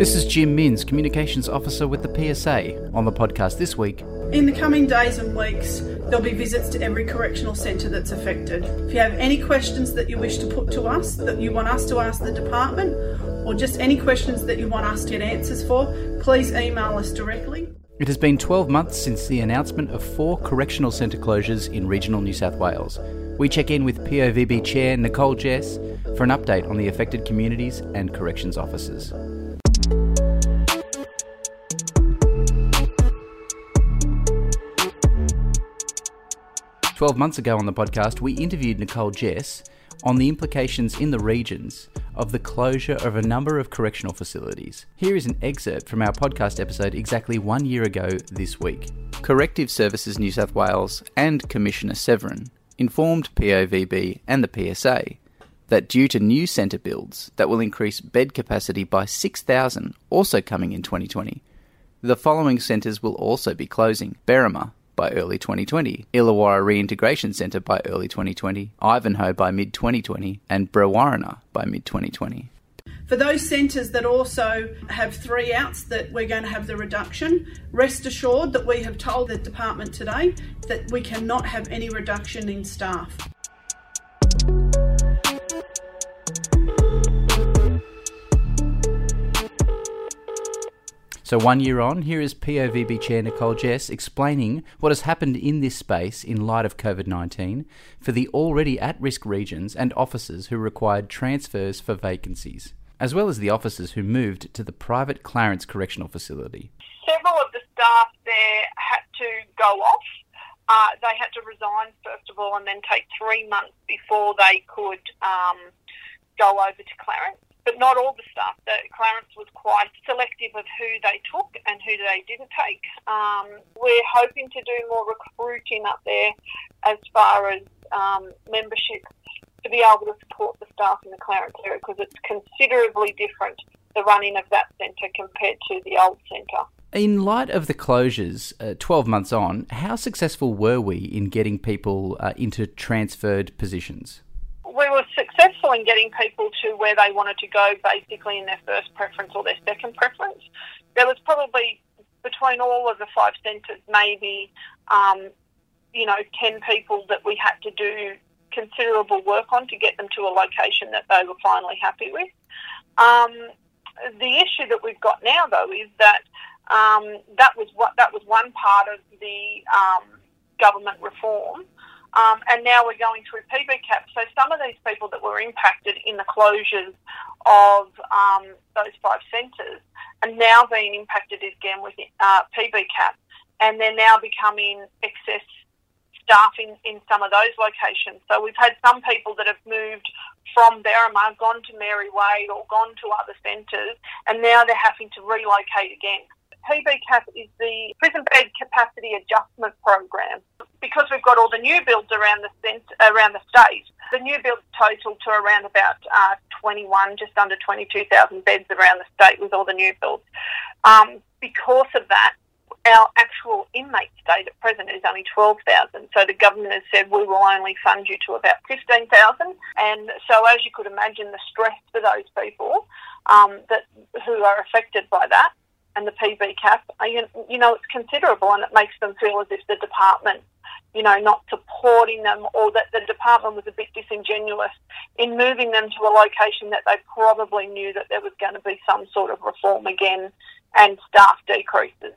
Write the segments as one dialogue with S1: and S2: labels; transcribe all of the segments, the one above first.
S1: This is Jim Minns, Communications Officer with the PSA. On the podcast this week,
S2: in the coming days and weeks, there'll be visits to every correctional centre that's affected. If you have any questions that you wish to put to us, that you want us to ask the department, or just any questions that you want us to get answers for, please email us directly.
S1: It has been 12 months since the announcement of four correctional centre closures in regional New South Wales. We check in with POVB Chair Nicole Jess for an update on the affected communities and corrections officers. 12 months ago on the podcast, we interviewed Nicole Jess on the implications in the regions of the closure of a number of correctional facilities. Here is an excerpt from our podcast episode exactly one year ago this week. Corrective Services New South Wales and Commissioner Severin informed POVB and the PSA that due to new centre builds that will increase bed capacity by 6,000, also coming in 2020, the following centres will also be closing Berrima, by early 2020, Illawarra Reintegration Centre by early 2020, Ivanhoe by mid 2020, and Brewarrina by mid 2020.
S2: For those centres that also have three outs that we're going to have the reduction, rest assured that we have told the department today that we cannot have any reduction in staff.
S1: So, one year on, here is POVB Chair Nicole Jess explaining what has happened in this space in light of COVID 19 for the already at risk regions and officers who required transfers for vacancies, as well as the officers who moved to the private Clarence Correctional Facility.
S3: Several of the staff there had to go off. Uh, they had to resign, first of all, and then take three months before they could um, go over to Clarence all the staff. The, Clarence was quite selective of who they took and who they didn't take. Um, we're hoping to do more recruiting up there as far as um, membership to be able to support the staff in the Clarence area because it's considerably different the running of that centre compared to the old centre.
S1: In light of the closures, uh, 12 months on, how successful were we in getting people uh, into transferred positions?
S3: Successful in getting people to where they wanted to go, basically in their first preference or their second preference. There was probably between all of the five centres, maybe um, you know, ten people that we had to do considerable work on to get them to a location that they were finally happy with. Um, the issue that we've got now, though, is that um, that was what that was one part of the um, government reform um, and now we're going through PB-CAP. So some of these people that were impacted in the closures of um, those five centres are now being impacted again with uh, PB-CAP. And they're now becoming excess staff in, in some of those locations. So we've had some people that have moved from Berrima, gone to Mary Wade or gone to other centres, and now they're having to relocate again. PB-CAP is the prison bed capacity adjustment program. Because we've got all the new builds around the around the state, the new builds total to around about uh, 21, just under 22,000 beds around the state with all the new builds. Um, because of that, our actual inmate state at present is only 12,000. So the government has said we will only fund you to about 15,000. And so as you could imagine, the stress for those people um, that who are affected by that and the PB-CAP, you know, it's considerable and it makes them feel as if the department, you know, not supporting them or that the department was a bit disingenuous in moving them to a location that they probably knew that there was going to be some sort of reform again and staff decreases.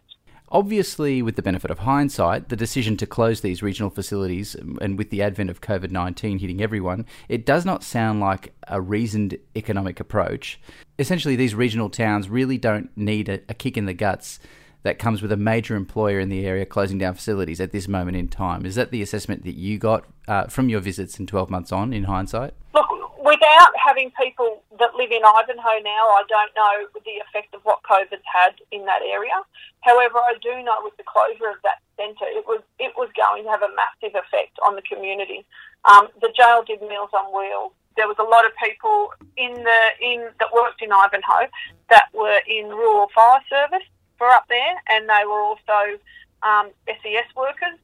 S1: Obviously, with the benefit of hindsight, the decision to close these regional facilities um, and with the advent of COVID 19 hitting everyone, it does not sound like a reasoned economic approach. Essentially, these regional towns really don't need a, a kick in the guts that comes with a major employer in the area closing down facilities at this moment in time. Is that the assessment that you got uh, from your visits in 12 months on in hindsight?
S3: Look, without having people that live in Ivanhoe now, I don't know the effect of what COVID's had in that area. However, I do know with the closure of that centre, it was it was going to have a massive effect on the community. Um, the jail did Meals on Wheels. There was a lot of people in the in that worked in Ivanhoe that were in rural fire service for up there, and they were also um, SES workers.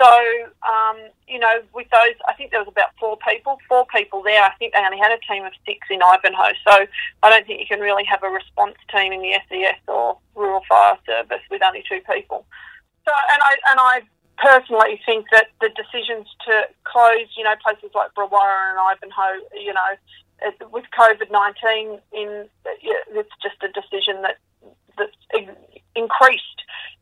S3: So, um, you know, with those, I think there was about four people, four people there. I think they only had a team of six in Ivanhoe. So I don't think you can really have a response team in the SES or rural fire service with only two people. So, and I, and I personally think that the decisions to close, you know, places like Brewarra and Ivanhoe, you know, with COVID 19 in, it's just a decision that